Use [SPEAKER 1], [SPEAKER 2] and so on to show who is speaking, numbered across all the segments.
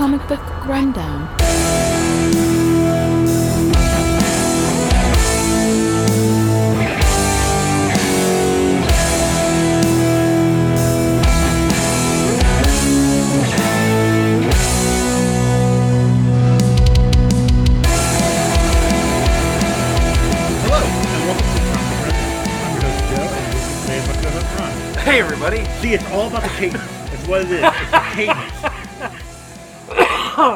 [SPEAKER 1] Welcome to the Comic Book Rundown.
[SPEAKER 2] Hello, and welcome to Comic Book Rundown. I'm your host, Joe, and this is today's episode of Run.
[SPEAKER 3] Hey everybody!
[SPEAKER 2] See, it's all about the cadence. It's what it is. It's the cadence.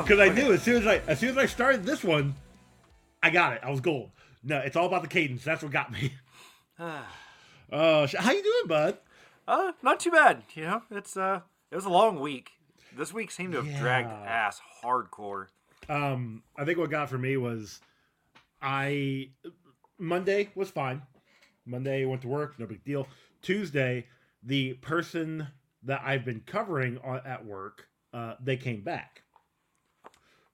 [SPEAKER 2] Because I knew as soon as I as soon as I started this one, I got it. I was gold. No, it's all about the cadence. That's what got me. Uh, sh- how you doing, bud?
[SPEAKER 3] Uh, not too bad. You know, it's uh, it was a long week. This week seemed to have dragged ass hardcore.
[SPEAKER 2] Um, I think what got for me was I Monday was fine. Monday went to work, no big deal. Tuesday, the person that I've been covering on, at work, uh, they came back,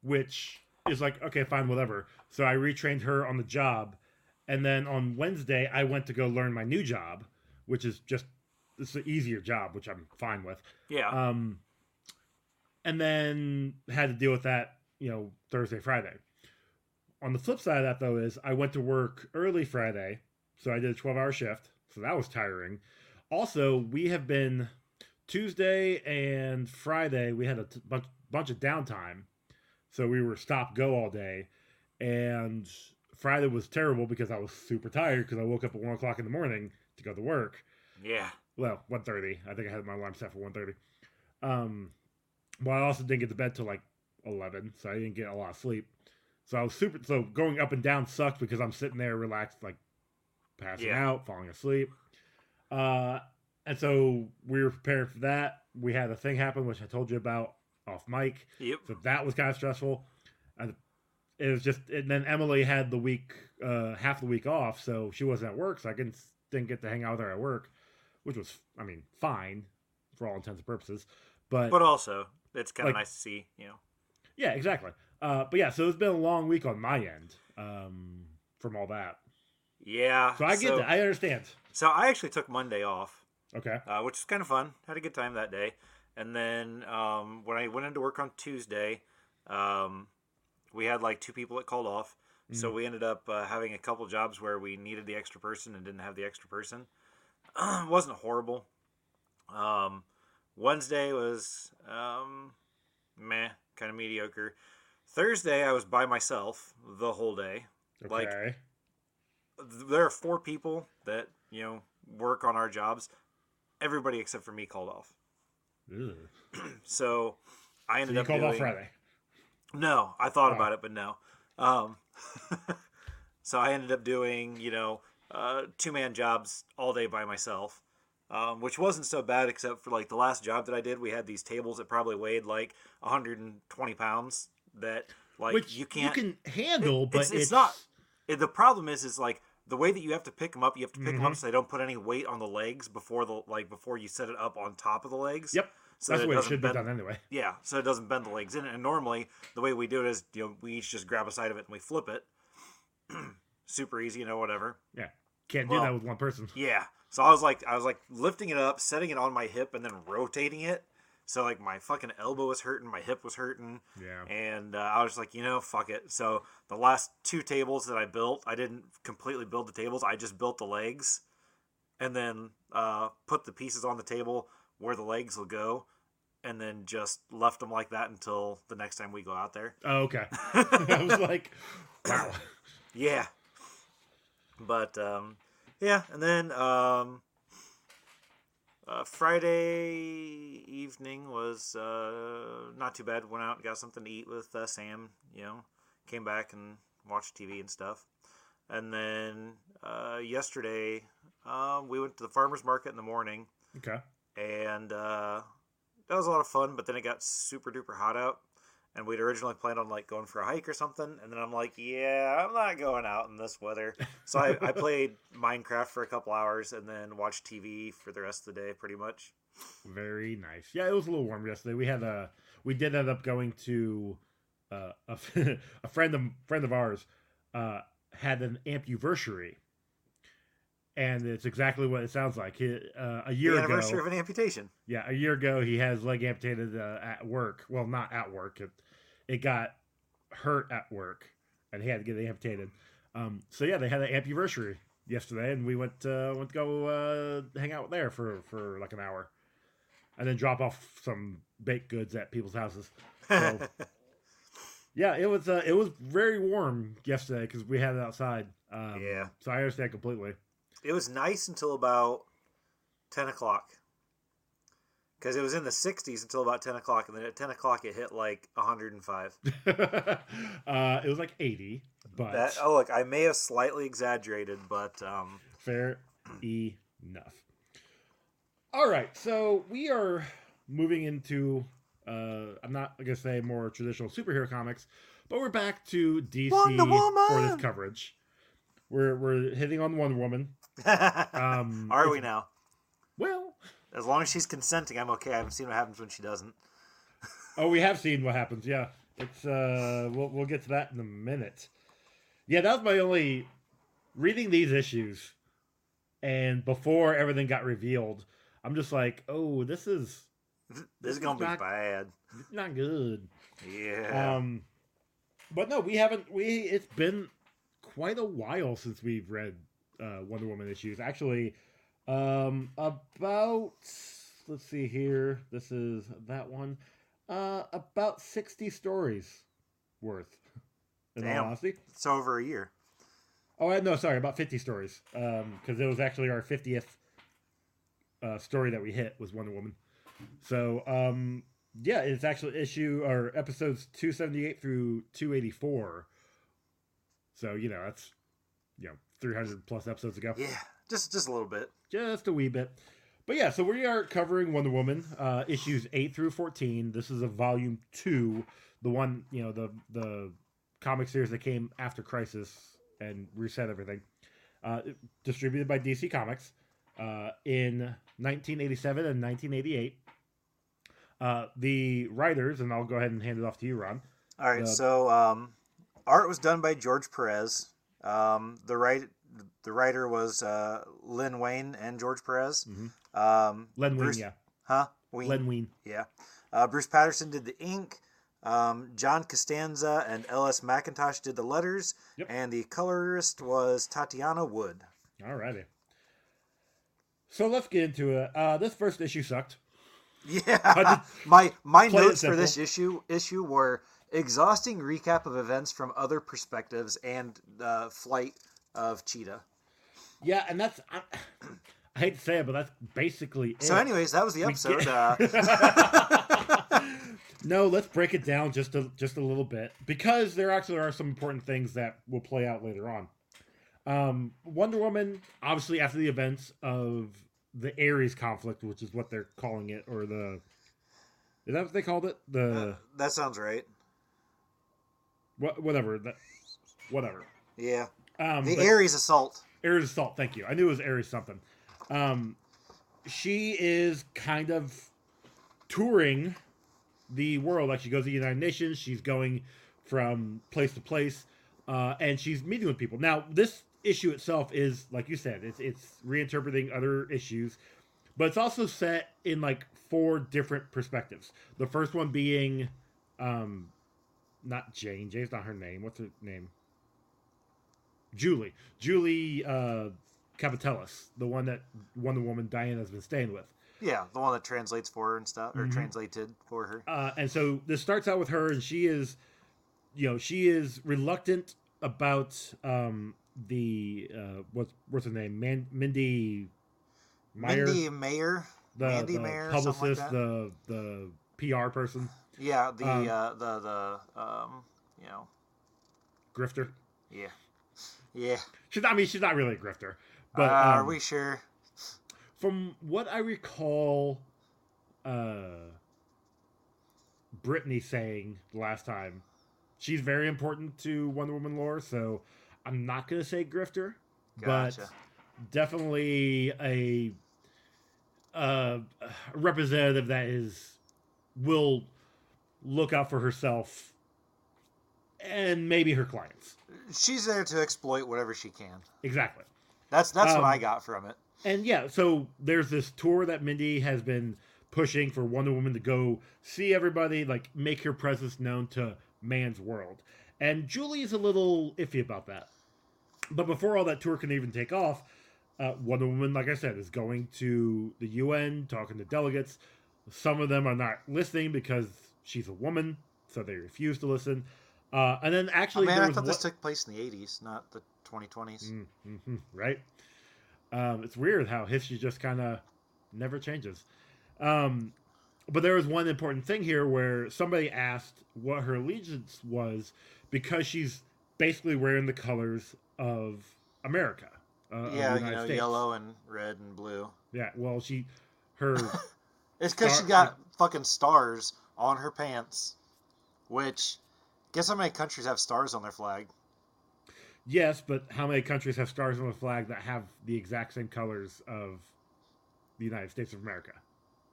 [SPEAKER 2] which is like okay, fine, whatever. So I retrained her on the job, and then on Wednesday I went to go learn my new job, which is just it's an easier job, which I'm fine with.
[SPEAKER 3] Yeah,
[SPEAKER 2] Um, and then had to deal with that, you know, Thursday, Friday. On the flip side of that, though, is I went to work early Friday, so I did a 12 hour shift, so that was tiring. Also, we have been Tuesday and Friday, we had a t- bunch, bunch of downtime, so we were stop go all day. And Friday was terrible because I was super tired because I woke up at 1 o'clock in the morning to go to work.
[SPEAKER 3] Yeah,
[SPEAKER 2] well 1.30 i think i had my alarm set for 1.30 um well i also didn't get to bed till like 11 so i didn't get a lot of sleep. So i was super so going up and down sucked because i'm sitting there relaxed like passing
[SPEAKER 3] Yeah.
[SPEAKER 2] out falling asleep. Uh and so we were prepared for that. We had a thing happen which i told you about off mic
[SPEAKER 3] yep,
[SPEAKER 2] so that was kind of stressful. And it was just, and then Emily had the week, uh, half the week off, so she wasn't at work, so I didn't didn't get to hang out with her at work, which was, I mean, fine for all intents and purposes. But,
[SPEAKER 3] but also it's kind of
[SPEAKER 2] Like-
[SPEAKER 3] nice to see. You know,
[SPEAKER 2] yeah, exactly. Uh, but yeah, so it's been a long week on my end um, from all that.
[SPEAKER 3] yeah.
[SPEAKER 2] So I get
[SPEAKER 3] so,
[SPEAKER 2] that. I understand.
[SPEAKER 3] so I actually took Monday off,
[SPEAKER 2] Okay.
[SPEAKER 3] uh, which was kind of fun. Had a good time that day. And then um, when I went into work on Tuesday, um, we had like two people that called off. So we ended up uh, having a couple jobs where we needed the extra person and didn't have the extra person. it wasn't horrible. Um, Wednesday was um, meh, kind of mediocre. Thursday I was by myself the whole day.
[SPEAKER 2] Okay.
[SPEAKER 3] Like- There are four people that you know work on our jobs. Everybody except for me called off. So I
[SPEAKER 2] So
[SPEAKER 3] ended
[SPEAKER 2] you
[SPEAKER 3] up
[SPEAKER 2] called
[SPEAKER 3] doing,
[SPEAKER 2] off Friday.
[SPEAKER 3] No, I thought
[SPEAKER 2] Oh.
[SPEAKER 3] about it, but no. Um, so I ended up doing, you know, uh, two man jobs all day by myself, um, which wasn't so bad, except for like the last job that I did. We had these tables that probably weighed like 120 pounds. That like
[SPEAKER 2] which
[SPEAKER 3] you can't.
[SPEAKER 2] you can handle, but
[SPEAKER 3] it's- it's not- it- the problem is, is like the way that you have to pick them up. You have to pick them
[SPEAKER 2] Mhm.
[SPEAKER 3] up so they don't put any weight on the legs before the like before you set it up on top of the legs.
[SPEAKER 2] Yep.
[SPEAKER 3] So
[SPEAKER 2] That's
[SPEAKER 3] that
[SPEAKER 2] the way it should be done anyway.
[SPEAKER 3] yeah, so it doesn't bend the legs in it. And normally, the way we do it is, you know, we each just grab a side of it and we flip it. Super easy, you know, whatever.
[SPEAKER 2] Yeah, can't do
[SPEAKER 3] Well-
[SPEAKER 2] that with one person.
[SPEAKER 3] Yeah. So I was like, I was like lifting it up, setting it on my hip, and then rotating it. So like my fucking elbow was hurting, my hip was hurting,
[SPEAKER 2] Yeah.
[SPEAKER 3] and uh, I was like, you know, fuck it. So the last two tables that I built, I didn't completely build the tables. I just built the legs, and then uh, put the pieces on the table where the legs will go, and then just left them like that until the next time we go out there.
[SPEAKER 2] Oh, okay. I was like, wow.
[SPEAKER 3] Yeah. But um yeah, and then um uh, Friday evening was uh, not too bad. Went out and got something to eat with uh, Sam. You know, came back and watched TV and stuff. And then uh, yesterday, um, we went to the farmers market in the morning,
[SPEAKER 2] Okay.
[SPEAKER 3] and uh, that was a lot of fun. But then it got super duper hot out, and we'd originally planned on like going for a hike or something. And then I'm like, yeah, I'm not going out in this weather. So I, I played Minecraft for a couple hours and then watched TV for the rest of the day, pretty much.
[SPEAKER 2] Very nice. Yeah, it was a little warm yesterday. We had a we did end up going to uh, a, a friend of friend of ours uh, had an ampuversary, and it's exactly what it sounds like. He, uh, a year
[SPEAKER 3] the
[SPEAKER 2] ago,
[SPEAKER 3] anniversary of an amputation.
[SPEAKER 2] yeah, a year ago he has leg amputated uh, at work. Well, not at work. It it got hurt at work, and he had to get it amputated. Um, so yeah, they had an anniversary yesterday, and we went uh, went to go uh, hang out there for for like an hour, and then drop off some baked goods at people's houses. So, yeah, it was uh, it was very warm yesterday because we had it outside. Um,
[SPEAKER 3] Yeah.
[SPEAKER 2] so I understand completely.
[SPEAKER 3] It was nice until about ten o'clock. Because it was in the 60s until about 10 o'clock, and then at 10 o'clock it hit like 105.
[SPEAKER 2] uh, it was like eighty, but
[SPEAKER 3] That oh look, I may have slightly exaggerated, but um,
[SPEAKER 2] fair enough. All right, so we are moving into uh I'm not gonna say more traditional superhero comics, but we're back to DC for this coverage. We're we're hitting on Wonder Woman. Um,
[SPEAKER 3] are we now?
[SPEAKER 2] Well,
[SPEAKER 3] As long as she's consenting, I'm okay. I haven't seen what happens when she doesn't.
[SPEAKER 2] oh, we have seen what happens. Yeah, it's uh, we'll we'll get to that in a minute. Yeah, that was my only reading these issues, and before everything got revealed, I'm just like, oh, this is
[SPEAKER 3] This is gonna be
[SPEAKER 2] not-
[SPEAKER 3] bad.
[SPEAKER 2] not good.
[SPEAKER 3] Yeah.
[SPEAKER 2] Um, but no, we haven't. We it's been quite a while since we've read uh, Wonder Woman issues. Actually, um, about let's see here. This is that one. Uh, about sixty stories worth. In
[SPEAKER 3] Damn.
[SPEAKER 2] all honesty.
[SPEAKER 3] it's over a year.
[SPEAKER 2] Oh no, sorry, about fifty stories. Um, because it was actually our fiftieth uh, story that we hit was Wonder Woman. So um, yeah, it's actually issue or episodes two seventy eight through two eighty four. So you know that's you know three hundred plus episodes ago,
[SPEAKER 3] Yeah, just just a little bit.
[SPEAKER 2] just a wee bit. But yeah, so we are covering Wonder Woman uh, issues eight through fourteen. This is a volume two, the one you know the the comic series that came after Crisis and reset everything. Uh, distributed by DC Comics uh, in 1987 and 1988. Uh, the writers, and I'll go ahead and hand it off to you, Ron.
[SPEAKER 3] All right,
[SPEAKER 2] The-
[SPEAKER 3] so um, art was done by George Perez. Um, the right the writer was uh, Lynn Wayne and George Perez.
[SPEAKER 2] Mhm.
[SPEAKER 3] Um,
[SPEAKER 2] Len
[SPEAKER 3] Bruce-
[SPEAKER 2] yeah,
[SPEAKER 3] huh? Wayne.
[SPEAKER 2] Len Wein.
[SPEAKER 3] Yeah. Uh, Bruce Patterson did the ink. Um, John Costanza and L.S. McIntosh did the letters.
[SPEAKER 2] Yep.
[SPEAKER 3] And the colorist was Tatjana Wood.
[SPEAKER 2] All righty. So let's get into it. Uh, this first issue sucked.
[SPEAKER 3] Yeah. my my notes for this issue issue were exhausting recap of events from other perspectives and uh, flight of Cheetah.
[SPEAKER 2] Yeah, and that's I, I hate to say it, but that's basically it.
[SPEAKER 3] So, anyways, that was the episode.
[SPEAKER 2] get-
[SPEAKER 3] Uh,
[SPEAKER 2] no, let's break it down just a just a little bit because there actually are some important things that will play out later on. Um, Wonder Woman, obviously, after the events of the Ares conflict, which is what they're calling it, or the is that what they called it? The
[SPEAKER 3] that sounds right.
[SPEAKER 2] What, whatever that whatever.
[SPEAKER 3] Yeah.
[SPEAKER 2] Um,
[SPEAKER 3] The Ares assault.
[SPEAKER 2] Ares Assault, thank you. I knew it was Ares something. Um, she is kind of touring the world. Like she goes to the United Nations. She's going from place to place, uh, and she's meeting with people. Now, this issue itself is, like you said, it's it's reinterpreting other issues, but it's also set in like four different perspectives. The first one being, um, not Jane. Jane's not her name. What's her name? Julie. Julie uh, Kapatelis, the one that Wonder Woman Diana's been staying with.
[SPEAKER 3] Yeah, the one that translates for her and stuff, or
[SPEAKER 2] Mhm.
[SPEAKER 3] translated for her.
[SPEAKER 2] Uh, and so this starts out with her, and she is, you know, she is reluctant about um, the uh, what's what's her name, Man- Myndi Mayer,
[SPEAKER 3] Myndi Mayer.
[SPEAKER 2] the,
[SPEAKER 3] Mandy
[SPEAKER 2] the
[SPEAKER 3] Mayer, like
[SPEAKER 2] publicist,
[SPEAKER 3] that.
[SPEAKER 2] the the PR person,
[SPEAKER 3] Yeah, the
[SPEAKER 2] Um,
[SPEAKER 3] uh, the the um, you know,
[SPEAKER 2] grifter.
[SPEAKER 3] yeah, yeah.
[SPEAKER 2] She's, not, I mean, she's not really a grifter, but
[SPEAKER 3] uh, are
[SPEAKER 2] um,
[SPEAKER 3] we sure?
[SPEAKER 2] from what I recall, uh, Brittany saying last time, she's very important to Wonder Woman lore. So I'm not gonna say grifter,
[SPEAKER 3] Gotcha.
[SPEAKER 2] but definitely a uh, representative that is will look out for herself and maybe her clients.
[SPEAKER 3] She's there to exploit whatever she can.
[SPEAKER 2] Exactly.
[SPEAKER 3] That's that's
[SPEAKER 2] Um,
[SPEAKER 3] what I got from it.
[SPEAKER 2] And yeah, so there's this tour that Myndi has been pushing for Wonder Woman to go see everybody, like make her presence known to man's world. And Julie's a little iffy about that. But before all that tour can even take off, uh, Wonder Woman, like I said, is going to the UN, talking to delegates. Some of them are not listening because she's a woman, so they refuse to listen. Uh, and then
[SPEAKER 3] Oh,
[SPEAKER 2] actually,
[SPEAKER 3] man, I thought this took place in the '80s, not the 2020s.
[SPEAKER 2] Mm-hmm, right? Um, it's weird how history just kind of never changes. Um, but there was one important thing here where somebody asked what her allegiance was because she's basically wearing the colors of America. Uh, of
[SPEAKER 3] yeah, you know,
[SPEAKER 2] States.
[SPEAKER 3] yellow and red and blue.
[SPEAKER 2] Yeah, well, she, her,
[SPEAKER 3] It's because she got fucking stars on her pants. Which, guess how many countries have stars on their flag?
[SPEAKER 2] yes, but how many countries have stars on the flag that have the exact same colors of the United States of America?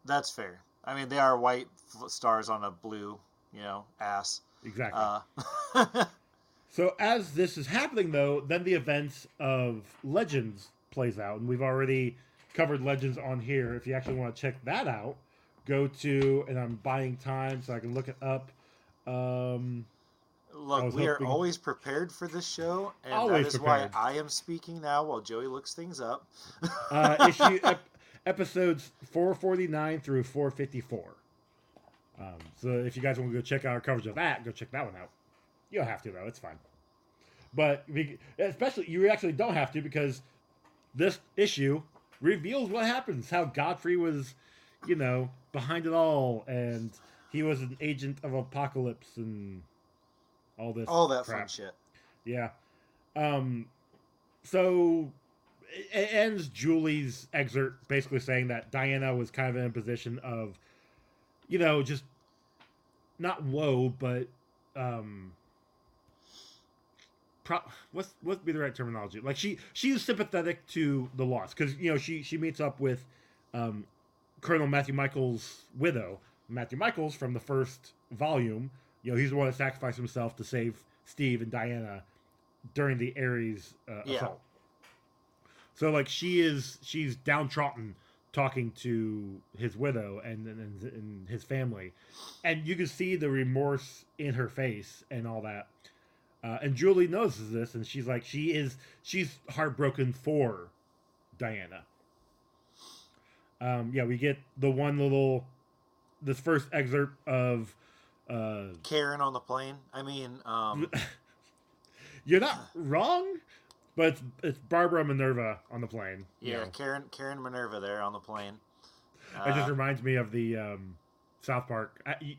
[SPEAKER 3] That's fair. I mean, they are white stars on a blue, you know, ass.
[SPEAKER 2] Exactly.
[SPEAKER 3] Uh,
[SPEAKER 2] So as this is happening, though, then the events of Legends plays out, and we've already covered Legends on here. If you actually want to check that out, go to and I'm buying time so I can look it up. Um,
[SPEAKER 3] look, we are always prepared for this show, and
[SPEAKER 2] Always
[SPEAKER 3] that is
[SPEAKER 2] prepared.
[SPEAKER 3] why I am speaking now while Joey looks things up.
[SPEAKER 2] uh, issue ep- episodes 449 through 454. Um, so if you guys want to go check out our coverage of that, go check that one out. You don't have to though; it's fine. But we, especially you actually don't have to because this issue reveals what happens. How Godfrey was, you know, behind it all, and he was an agent of Apokolips and all this.
[SPEAKER 3] All that
[SPEAKER 2] crap.
[SPEAKER 3] fun shit.
[SPEAKER 2] Yeah. Um. So it ends Julie's excerpt basically saying that Diana was kind of in a position of, you know, just not woe, but um. Pro- what's what would be the right terminology? Like she she's sympathetic to the loss because you know she she meets up with um, Colonel Matthew Michaels' widow, Matthew Michaels from the first volume. You know he's the one that sacrificed himself to save Steve and Diana during the Ares uh,
[SPEAKER 3] Yeah.
[SPEAKER 2] assault. So like she is she's downtrodden talking to his widow and, and and his family, and you can see the remorse in her face and all that. Uh, and Julie notices this, and she's like, she is she's heartbroken for Diana. Um, yeah, we get the one little this first excerpt of uh,
[SPEAKER 3] Karen on the plane. I mean, um,
[SPEAKER 2] you're not wrong, but it's, it's Barbara Minerva on the plane. you
[SPEAKER 3] yeah,
[SPEAKER 2] know.
[SPEAKER 3] Karen Karen Minerva there on the plane.
[SPEAKER 2] It just
[SPEAKER 3] Uh,
[SPEAKER 2] reminds me of the um, South Park. I, you,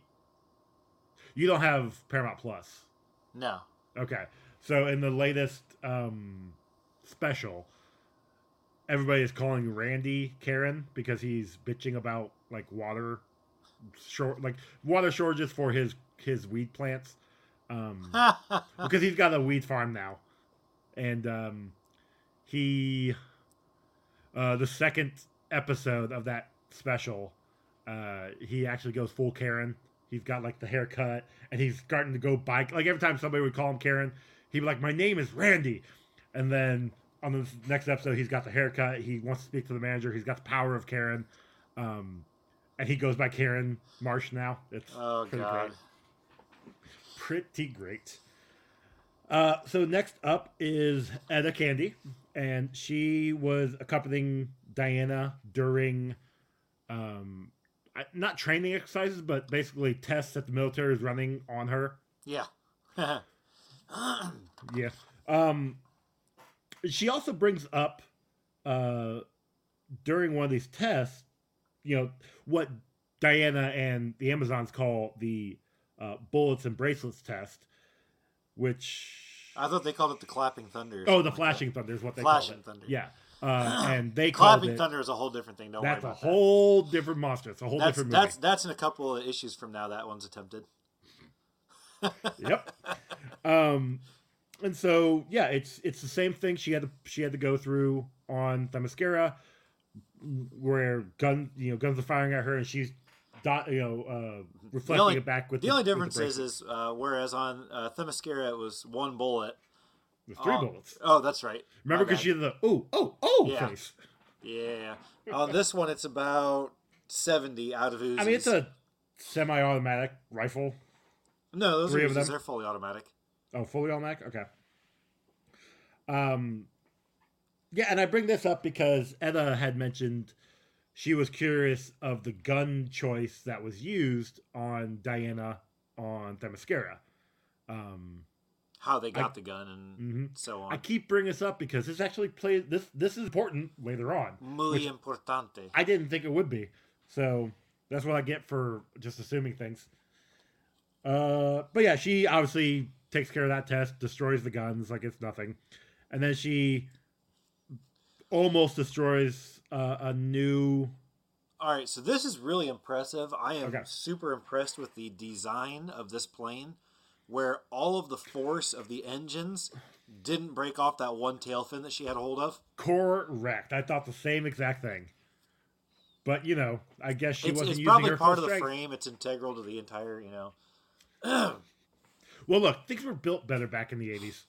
[SPEAKER 2] you don't have Paramount Plus,
[SPEAKER 3] no,
[SPEAKER 2] okay? So in the latest um, special, everybody is calling Randy Karen because he's bitching about like water short, like water shortages for his his weed plants. Um, because he's got a weed farm now, and um, he, uh, the second episode of that special, uh, he actually goes full Karen. He's got like the haircut, and he's starting to go bike. Like every time somebody would call him Karen, he'd be like, "My name is Randy," and then on the next episode, he's got the haircut. He wants to speak to the manager. He's got the power of Karen, um, and he goes by Karen Marsh now. It's
[SPEAKER 3] oh
[SPEAKER 2] pretty
[SPEAKER 3] god,
[SPEAKER 2] great pretty great. Uh, so next up is Etta Candy, and she was accompanying Diana during, um, not training exercises, but basically tests that the military is running on her.
[SPEAKER 3] yeah.
[SPEAKER 2] Yeah. Um, she also brings up, uh, during one of these tests, you know, what Diana and the Amazons call the uh, bullets and bracelets test, which
[SPEAKER 3] I thought they called it the clapping thunder.
[SPEAKER 2] oh, the
[SPEAKER 3] like
[SPEAKER 2] flashing thunder is what they
[SPEAKER 3] Flashing
[SPEAKER 2] called it.
[SPEAKER 3] thunder.
[SPEAKER 2] Yeah, uh, and they
[SPEAKER 3] Clapping
[SPEAKER 2] it.
[SPEAKER 3] thunder is a whole different thing. Don't
[SPEAKER 2] That's a
[SPEAKER 3] worry about
[SPEAKER 2] whole different monster. It's a whole.
[SPEAKER 3] That's
[SPEAKER 2] different movie.
[SPEAKER 3] that's that's in a couple of issues from now. That one's attempted.
[SPEAKER 2] yep. Um, and so yeah, it's it's the same thing she had to she had to go through on Themyscira, where gun you know guns are firing at her and she's dot you know uh, reflecting
[SPEAKER 3] only-
[SPEAKER 2] it back with
[SPEAKER 3] The only
[SPEAKER 2] with
[SPEAKER 3] difference is, is uh, whereas on uh, Themyscira it was one bullet,
[SPEAKER 2] There's three
[SPEAKER 3] Oh.
[SPEAKER 2] bullets.
[SPEAKER 3] Oh, that's right.
[SPEAKER 2] Remember because she did the oh oh oh
[SPEAKER 3] Yeah.
[SPEAKER 2] face.
[SPEAKER 3] Yeah. On this one, it's about 70 out of Uzis. On this one, it's about 70 out of Uzis.
[SPEAKER 2] I mean, it's a semi-automatic rifle.
[SPEAKER 3] No, those
[SPEAKER 2] three
[SPEAKER 3] are Uzis.
[SPEAKER 2] them.
[SPEAKER 3] They're fully automatic.
[SPEAKER 2] Oh, fully mac, Okay. Um. Yeah, and I bring this up because Etta had mentioned she was curious of the gun choice that was used on Diana on Themyscira. Um,
[SPEAKER 3] How they
[SPEAKER 2] I-
[SPEAKER 3] got the gun and
[SPEAKER 2] mhm.
[SPEAKER 3] so on.
[SPEAKER 2] I keep bringing this up because this actually plays this. This is important later on.
[SPEAKER 3] Muy importante.
[SPEAKER 2] I didn't think it would be. So that's what I get for just assuming things. Uh, but yeah, she obviously takes care of that test, destroys the guns like it's nothing, and then she almost destroys uh, a new.
[SPEAKER 3] All right, so this is really impressive. I am
[SPEAKER 2] Okay.
[SPEAKER 3] super impressed with the design of this plane, where all of the force of the engines didn't break off that one tail fin that she had hold of.
[SPEAKER 2] Correct. I thought the same exact thing. But you know, I guess she
[SPEAKER 3] It's,
[SPEAKER 2] wasn't
[SPEAKER 3] it's
[SPEAKER 2] using
[SPEAKER 3] probably part of the
[SPEAKER 2] strength.
[SPEAKER 3] frame. It's integral to the entire, you know.
[SPEAKER 2] Well, look, things were built better back in the eighties.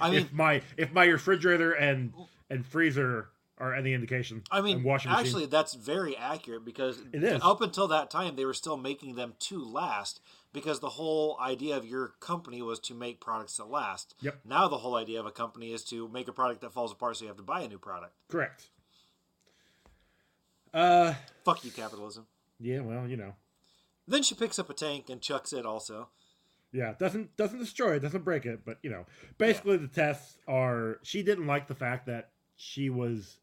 [SPEAKER 3] I mean,
[SPEAKER 2] if my if my refrigerator and and freezer are any indication,
[SPEAKER 3] I mean,
[SPEAKER 2] washing machine,
[SPEAKER 3] actually, that's very accurate because up until that time, they were still making them to last because the whole idea of your company was to make products that last.
[SPEAKER 2] Yep.
[SPEAKER 3] Now the whole idea of a company is to make a product that falls apart, so you have to buy a new product.
[SPEAKER 2] correct. Uh,
[SPEAKER 3] Fuck you, capitalism.
[SPEAKER 2] yeah, well, you know,
[SPEAKER 3] Then she picks up a tank and chucks it also.
[SPEAKER 2] yeah, doesn't doesn't destroy it, doesn't break it, but you know, basically the tests are she didn't like the fact that she was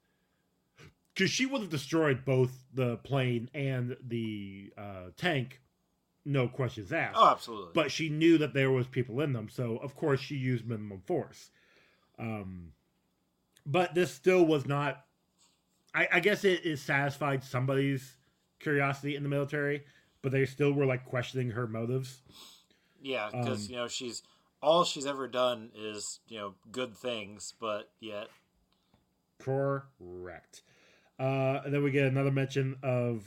[SPEAKER 2] because she would have destroyed both the plane and the uh, tank, no questions asked.
[SPEAKER 3] Oh, absolutely.
[SPEAKER 2] but she knew that there was people in them, so of course she used minimum force. Um, but this still was not. I, I guess it, it satisfied somebody's curiosity in the military, but they still were like questioning her motives.
[SPEAKER 3] yeah, because
[SPEAKER 2] um,
[SPEAKER 3] you know she's all she's ever done is you know good things, but yet
[SPEAKER 2] Correct. Uh, and then we get another mention of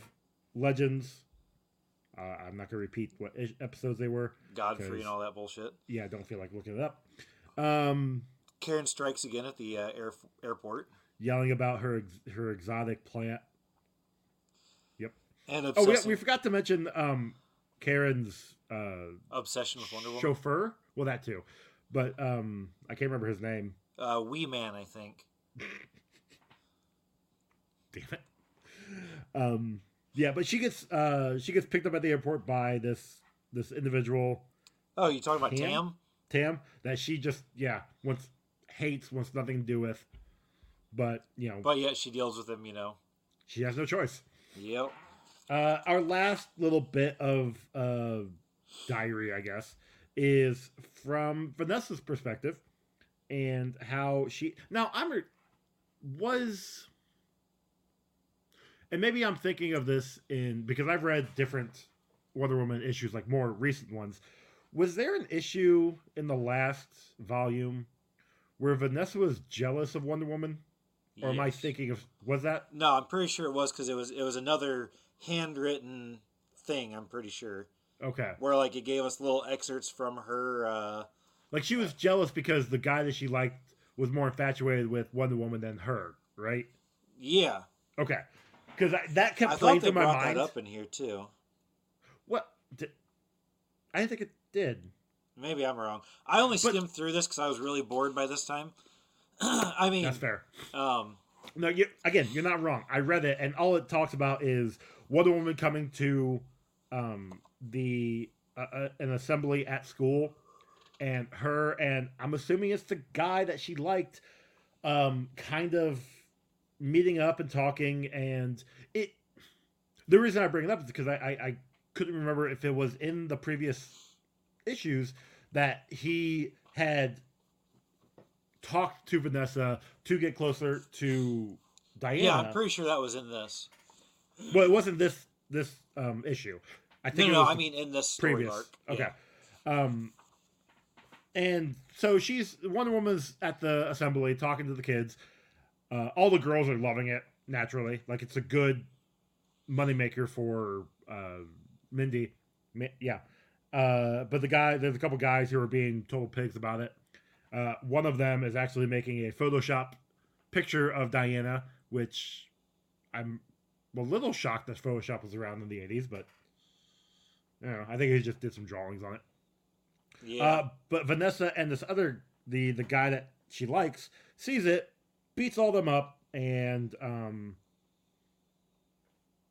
[SPEAKER 2] legends. Uh, I'm not going to repeat what episodes they were.
[SPEAKER 3] Godfrey and all that bullshit.
[SPEAKER 2] Yeah, I don't feel like looking it up. Um,
[SPEAKER 3] Karen strikes again at the uh, air, airport
[SPEAKER 2] yelling about her ex- her exotic plant.
[SPEAKER 3] And
[SPEAKER 2] Oh, we, we forgot to mention um, Karen's uh,
[SPEAKER 3] obsession with Wonder Woman.
[SPEAKER 2] chauffeur. Well, that too, but um, I can't remember his name.
[SPEAKER 3] Uh, Wee Man, I think.
[SPEAKER 2] Damn it. Um, yeah, but she gets uh, she gets picked up at the airport by this this individual
[SPEAKER 3] Oh, you talking about
[SPEAKER 2] Tam?
[SPEAKER 3] Tam?
[SPEAKER 2] Tam that she just yeah wants hates wants nothing to do with, but you know
[SPEAKER 3] But yet she deals with him, you know.
[SPEAKER 2] she has no choice.
[SPEAKER 3] Yep.
[SPEAKER 2] Uh, our last little bit of uh, diary, I guess, is from Vanessa's perspective and how she. Now, I'm. Was. And maybe I'm thinking of this in. Because I've read different Wonder Woman issues, like more recent ones. Was there an issue in the last volume where Vanessa was jealous of Wonder Woman? Or am I thinking of. Was that?
[SPEAKER 3] No, I'm pretty sure it was because it was it was another handwritten thing. I'm pretty sure
[SPEAKER 2] Okay.
[SPEAKER 3] where like it gave us little excerpts from her. uh
[SPEAKER 2] Like she was jealous because the guy that she liked was more infatuated with Wonder Woman than her, right?
[SPEAKER 3] Yeah,
[SPEAKER 2] Okay, because that kept
[SPEAKER 3] I
[SPEAKER 2] playing through my mind.
[SPEAKER 3] that up in here too.
[SPEAKER 2] What? Did, I didn't think it did.
[SPEAKER 3] Maybe I'm wrong. I only
[SPEAKER 2] But-
[SPEAKER 3] skimmed through this because I was really bored by this time. I mean,
[SPEAKER 2] That's fair.
[SPEAKER 3] um,
[SPEAKER 2] No, you, again, you're not wrong. I read it, and all it talks about is Wonder Woman coming to um, the uh, uh, an assembly at school, and her and I'm assuming it's the guy that she liked, um, kind of meeting up and talking, and it. The reason I bring it up is because I, I, I couldn't remember if it was in the previous issues that he had talked to Vanessa to get closer to Diana.
[SPEAKER 3] yeah, I'm pretty sure that was in this.
[SPEAKER 2] Well, it wasn't this this um issue. I
[SPEAKER 3] No,
[SPEAKER 2] think
[SPEAKER 3] no, no I mean in this story
[SPEAKER 2] previous.
[SPEAKER 3] arc.
[SPEAKER 2] Okay.
[SPEAKER 3] Yeah.
[SPEAKER 2] Um and so she's Wonder Woman's at the assembly talking to the kids. Uh, all the girls are loving it naturally. Like it's a good moneymaker for uh, Myndi. Mi- Yeah. Uh, but the guy, there's a couple guys who are being total pigs about it. Uh, one of them is actually making a Photoshop picture of Diana, which I'm a little shocked that Photoshop was around in the 80s, but you know, I think he just did some drawings on it.
[SPEAKER 3] Yeah.
[SPEAKER 2] Uh, but Vanessa and this other the the guy that she likes sees it, beats all them up, and um,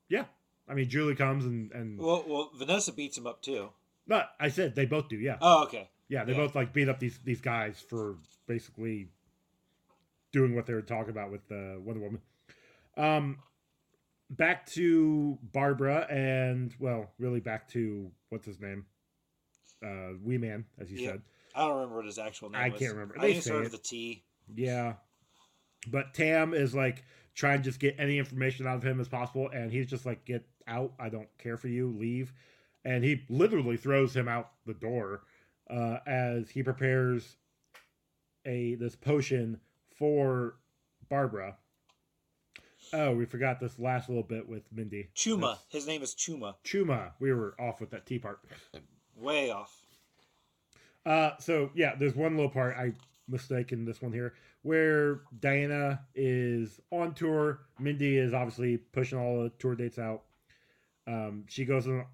[SPEAKER 2] yeah. I mean, Julie comes and and
[SPEAKER 3] well, well, Vanessa beats him up too.
[SPEAKER 2] no, I said they both do. Yeah,
[SPEAKER 3] Oh, okay.
[SPEAKER 2] yeah, they
[SPEAKER 3] yeah.
[SPEAKER 2] both like beat up these these guys for basically doing what they were talking about with uh, Wonder Woman. Um, back to Barbara and well, really back to what's his name, uh, Wee Man, as you
[SPEAKER 3] Yeah.
[SPEAKER 2] said.
[SPEAKER 3] I don't remember what his actual name
[SPEAKER 2] I
[SPEAKER 3] was.
[SPEAKER 2] can't remember.
[SPEAKER 3] I think started a T.
[SPEAKER 2] Yeah. But Tam is like trying to just get any information out of him as possible, and he's just like, "Get out! I don't care for you. Leave!" And he literally throws him out the door uh, as he prepares a this potion for Barbara. Oh, we forgot this last little bit with Myndi.
[SPEAKER 3] Chuma.
[SPEAKER 2] That's-
[SPEAKER 3] His name is Chuma.
[SPEAKER 2] Chuma. We were off with that T part.
[SPEAKER 3] Way off.
[SPEAKER 2] Uh, so yeah, there's one little part I mistaken this one here where Diana is on tour. Myndi is obviously pushing all the tour dates out. Um, she goes on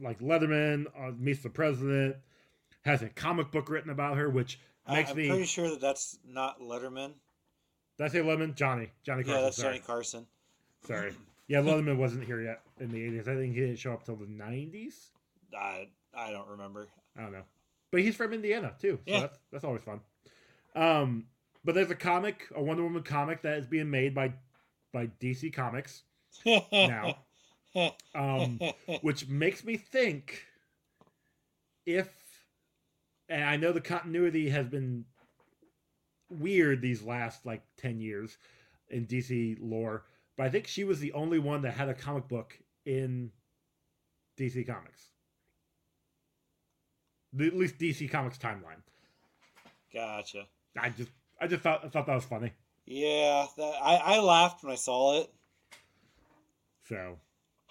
[SPEAKER 2] like Leatherman, uh, meets the president, has a comic book written about her, which makes
[SPEAKER 3] I'm
[SPEAKER 2] me.
[SPEAKER 3] pretty sure that that's not Letterman.
[SPEAKER 2] Did I say Leatherman? Johnny. Johnny Carson.
[SPEAKER 3] yeah, that's
[SPEAKER 2] sorry.
[SPEAKER 3] Johnny Carson.
[SPEAKER 2] Sorry. Yeah, Leatherman wasn't here yet in the 80s. I think he didn't show up till the 90s.
[SPEAKER 3] I I don't remember.
[SPEAKER 2] I don't know. But he's from Indiana too. So
[SPEAKER 3] Yeah.
[SPEAKER 2] that's that's always fun. Um but there's a comic, a Wonder Woman comic that is being made by by DC Comics, Now. um, which makes me think if and I know the continuity has been weird these last like 10 years in DC lore, but I think she was the only one that had a comic book in DC Comics. The, at least DC Comics timeline.
[SPEAKER 3] gotcha.
[SPEAKER 2] I just I just thought I thought that was funny.
[SPEAKER 3] Yeah, that, I I laughed when I saw it.
[SPEAKER 2] So,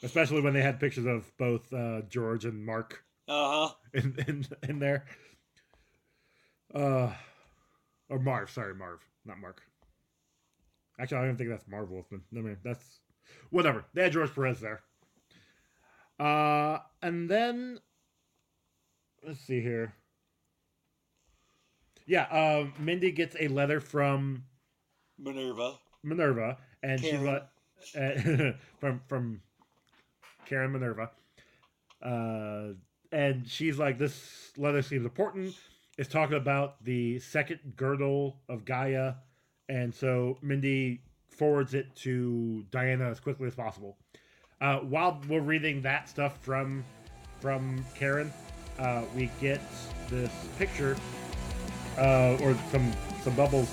[SPEAKER 2] especially when they had pictures of both uh, George and Mark
[SPEAKER 3] Uh huh.
[SPEAKER 2] in, in in there. Uh, or Marv, sorry, Marv, not Mark. Actually, I don't think that's Marv Wolfman. I mean, that's whatever. They had George Perez there. Uh, and then let's see here. Yeah, uh, Myndi gets a letter from
[SPEAKER 3] Minerva.
[SPEAKER 2] Minerva, and she's
[SPEAKER 3] Karen.
[SPEAKER 2] like uh, from from Karen Minerva, uh, and she's like, "This letter seems important. It's talking about the second girdle of Gaia," and so Myndi forwards it to Diana as quickly as possible. Uh, while we're reading that stuff from from Karen, uh, we get this picture uh, or some some bubbles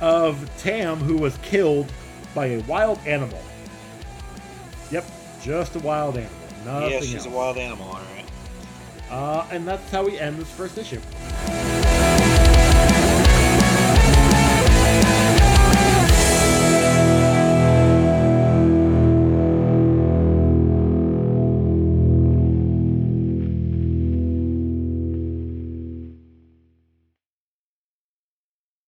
[SPEAKER 2] of Tam, who was killed by a wild animal. Yep, just a wild animal. Nothing
[SPEAKER 3] yeah, she's
[SPEAKER 2] else.
[SPEAKER 3] a wild animal. All right.
[SPEAKER 2] Uh, and that's how we end this first issue.